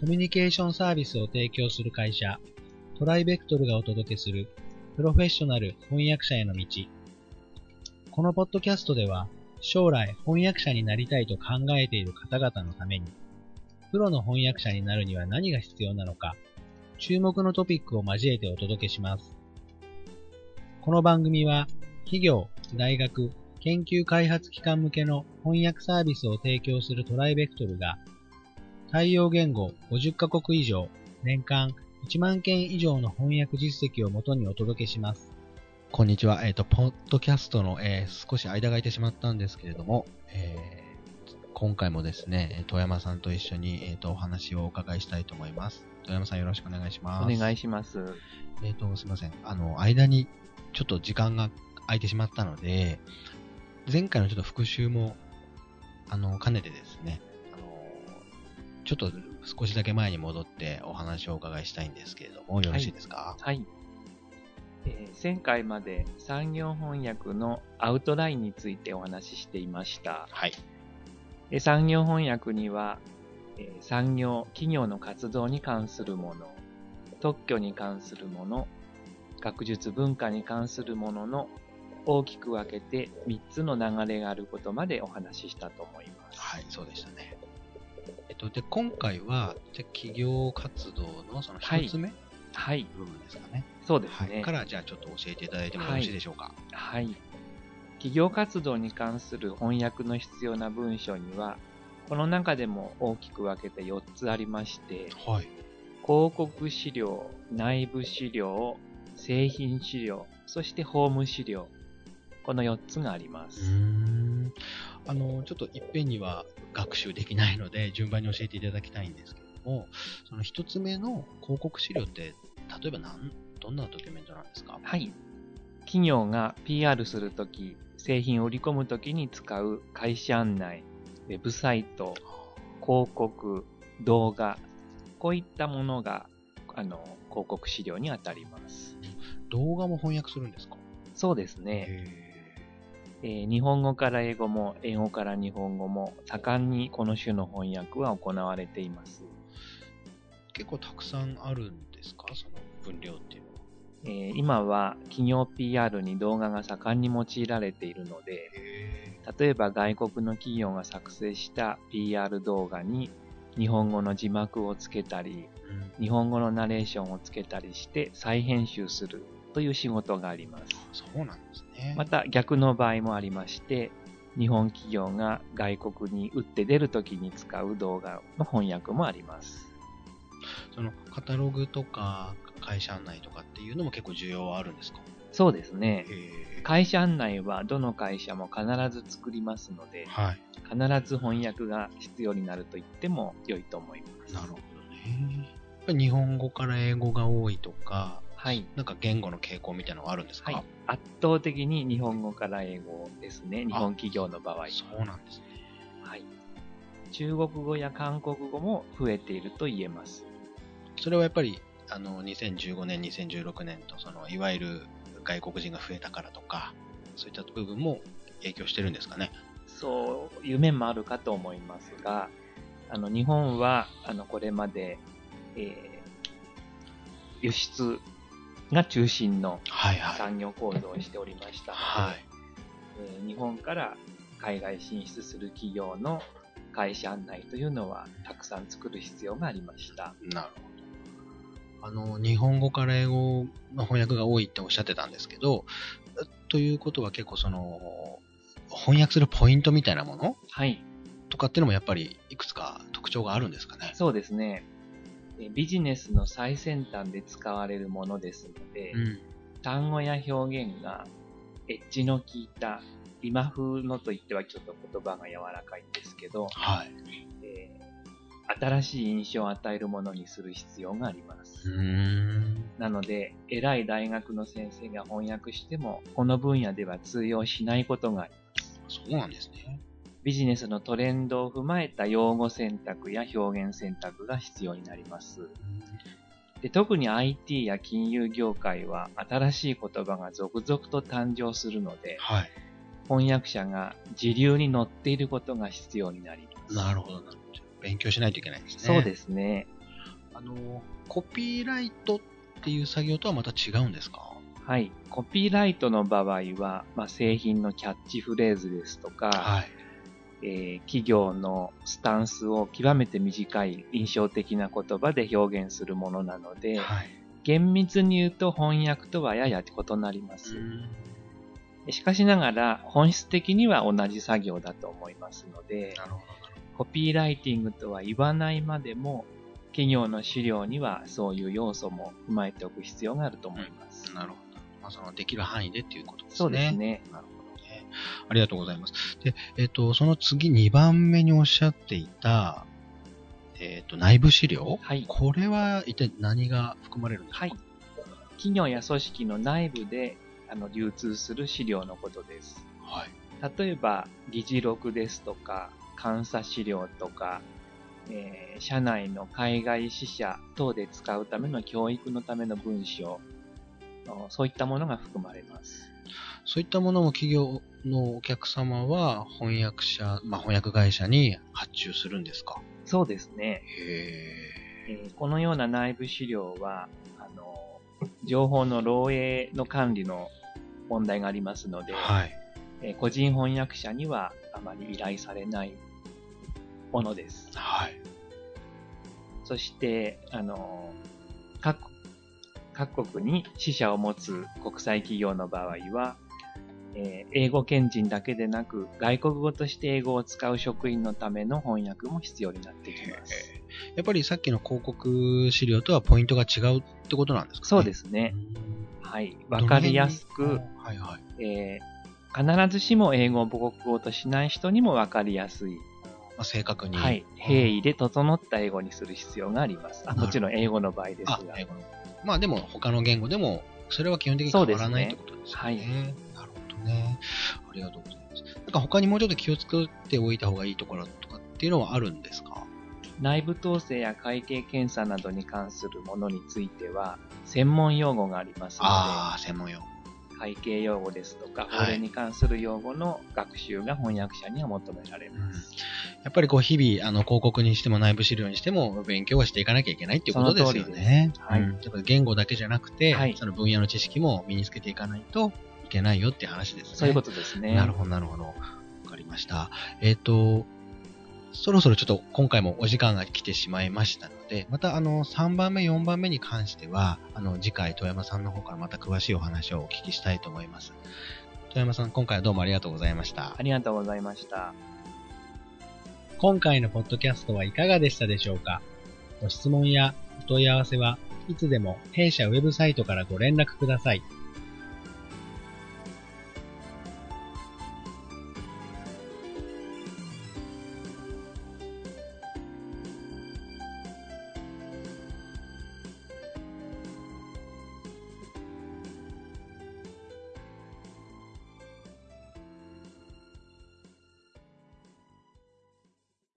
コミュニケーションサービスを提供する会社、トライベクトルがお届けするプロフェッショナル翻訳者への道。このポッドキャストでは、将来翻訳者になりたいと考えている方々のために、プロの翻訳者になるには何が必要なのか、注目のトピックを交えてお届けします。この番組は、企業、大学、研究開発機関向けの翻訳サービスを提供するトライベクトルが、対応言語50カ国以上、年間1万件以上の翻訳実績をもとにお届けします。こんにちは。えっ、ー、と、ポッドキャストの、えー、少し間が空いてしまったんですけれども、えー、今回もですね、遠山さんと一緒に、えっ、と、お話をお伺いしたいと思います。遠山さんよろしくお願いします。お願いします。えっ、と、すいません。あの、間にちょっと時間が空いてしまったので、前回のちょっと復習も、あの、兼ねてですね、ちょっと少しだけ前に戻ってお話をお伺いしたいんですけれども、よろしいですか？はい、はいえー、前回まで産業翻訳のアウトラインについてお話ししていました。はい。で産業翻訳には、えー、産業、企業の活動に関するもの、特許に関するもの、学術文化に関するものの大きく分けて3つの流れがあることまでお話ししたと思います。はい、そうでしたね。と、で、今回は、じゃ企業活動のその1つ目、はい。部分ですかね。そうですね。はい、から、じゃあちょっと教えていただいてもよろしいでしょうか。はい。はい、企業活動に関する翻訳の必要な文章には、この中でも大きく分けて4つありまして、はい。広告資料、内部資料、製品資料、そして法務資料。この4つがあります。あの、ちょっといっぺんには学習できないので、順番に教えていただきたいんですけども、その1つ目の広告資料って、例えば何、どんなドキュメントなんですか？はい。企業が PR するとき、製品を売り込むときに使う会社案内、ウェブサイト、広告、動画、こういったものが、あの、広告資料にあたります。動画も翻訳するんですか？そうですね。えー、日本語から英語も英語から日本語も盛んにこの種の翻訳は行われています。結構たくさんあるんですか？その分量っていうのは。えー、今は企業 PR に動画が盛んに用いられているので、例えば外国の企業が作成した PR 動画に日本語の字幕をつけたり、うん、日本語のナレーションをつけたりして再編集するという仕事があります。そうなんですね。また逆の場合もありまして、日本企業が外国に打って出るときに使う動画の翻訳もあります。そのカタログとか会社案内とかっていうのも結構重要はあるんですか？そうですね。会社案内はどの会社も必ず作りますので、はい、必ず翻訳が必要になると言っても良いと思います。なるほどね。日本語から英語が多いとか、はい。なんか言語の傾向みたいなのはあるんですか、はい、圧倒的に日本語から英語ですね。日本企業の場合。そうなんですね。はい。中国語や韓国語も増えていると言えます。それはやっぱり、あの、2015年、2016年と、その、いわゆる外国人が増えたからとか、そういった部分も影響してるんですかね？そういう面もあるかと思いますが、あの、日本は、あの、これまで、えー、輸出が中心の産業構造をしておりましたので、はいえー、日本から海外進出する企業の会社案内というのはたくさん作る必要がありました。なるほど。あの、日本語から英語の翻訳が多いっておっしゃってたんですけど、ということは結構その、翻訳するポイントみたいなものはい。とかっていうのもやっぱりいくつか特徴があるんですかね？そうですね。ビジネスの最先端で使われるものですので、うん、単語や表現がエッジの効いた、今風のと言ってはちょっと言葉が柔らかいんですけど、はいえー、新しい印象を与えるものにする必要があります。なので、偉い大学の先生が翻訳しても、この分野では通用しないことがあります。そうなんですね。ビジネスのトレンドを踏まえた用語選択や表現選択が必要になります。で特に IT や金融業界は新しい言葉が続々と誕生するので、はい、翻訳者が時流に乗っていることが必要になります。なるほど、なるほど。勉強しないといけないですね。そうですね。あの、コピーライトっていう作業とはまた違うんですか？はい。コピーライトの場合は、まあ、製品のキャッチフレーズですとか、はいえー、企業のスタンスを極めて短い印象的な言葉で表現するものなので、はい、厳密に言うと翻訳とはやや異なります。しかしながら本質的には同じ作業だと思いますので、コピーライティングとは言わないまでも、企業の資料にはそういう要素も踏まえておく必要があると思います。うん、なるほど。まあ、そのできる範囲でっていうことですね。そうですね。なるほどね。ありがとうございます。で、えっ、ー、と、その次2番目におっしゃっていた、えっ、ー、と、内部資料はい。これは一体何が含まれるんですか？はい。企業や組織の内部であの流通する資料のことです。はい。例えば、議事録ですとか、監査資料とか、えー、社内の海外支社等で使うための教育のための文章、そういったものが含まれます。そういったものも企業のお客様は翻訳者、まあ、翻訳会社に発注するんですか？そうですね。へえー、このような内部資料は、あの、情報の漏洩の管理の問題がありますので、はい、えー、個人翻訳者にはあまり依頼されないものです。はい。そして、あの、各、各国に支社を持つ国際企業の場合は、えー、英語賢人だけでなく、外国語として英語を使う職員のための翻訳も必要になってきます。やっぱりさっきの広告資料とはポイントが違うってことなんですかね？そうですね。はい。わかりやすく、はいはい、えー、必ずしも英語を母国語としない人にもわかりやすいまあ、正確に。はい。平易で整った英語にする必要があります。あもちろん英語の場合ですが。英語のまあでも他の言語でも、それは基本的に変わらないってことですね。はい。ありがとうございます。なんか他にもうちょっと気をつけておいた方がいいところとかっていうのはあるんですか？内部統制や会計検査などに関するものについては、専門用語がありますので、ああ、専門用語。会計用語ですとか、法令に関する用語の学習が翻訳者には求められます。うん、やっぱりこう日々、あの、広告にしても内部資料にしても勉強はしていかなきゃいけないっていうことですよね。はい。うん、言語だけじゃなくて、はい、その分野の知識も身につけていかないといけないよって話ですね。そういうことですね。なるほど、なるほど。わかりました。えっ、ー、と、そろそろちょっと今回もお時間が来てしまいましたので、またあの3番目、4番目に関しては、あの次回富山さんの方からまた詳しいお話をお聞きしたいと思います。富山さん、今回はどうもありがとうございました。ありがとうございました。今回のポッドキャストはいかがでしたでしょうか？ご質問やお問い合わせはいつでも弊社ウェブサイトからご連絡ください。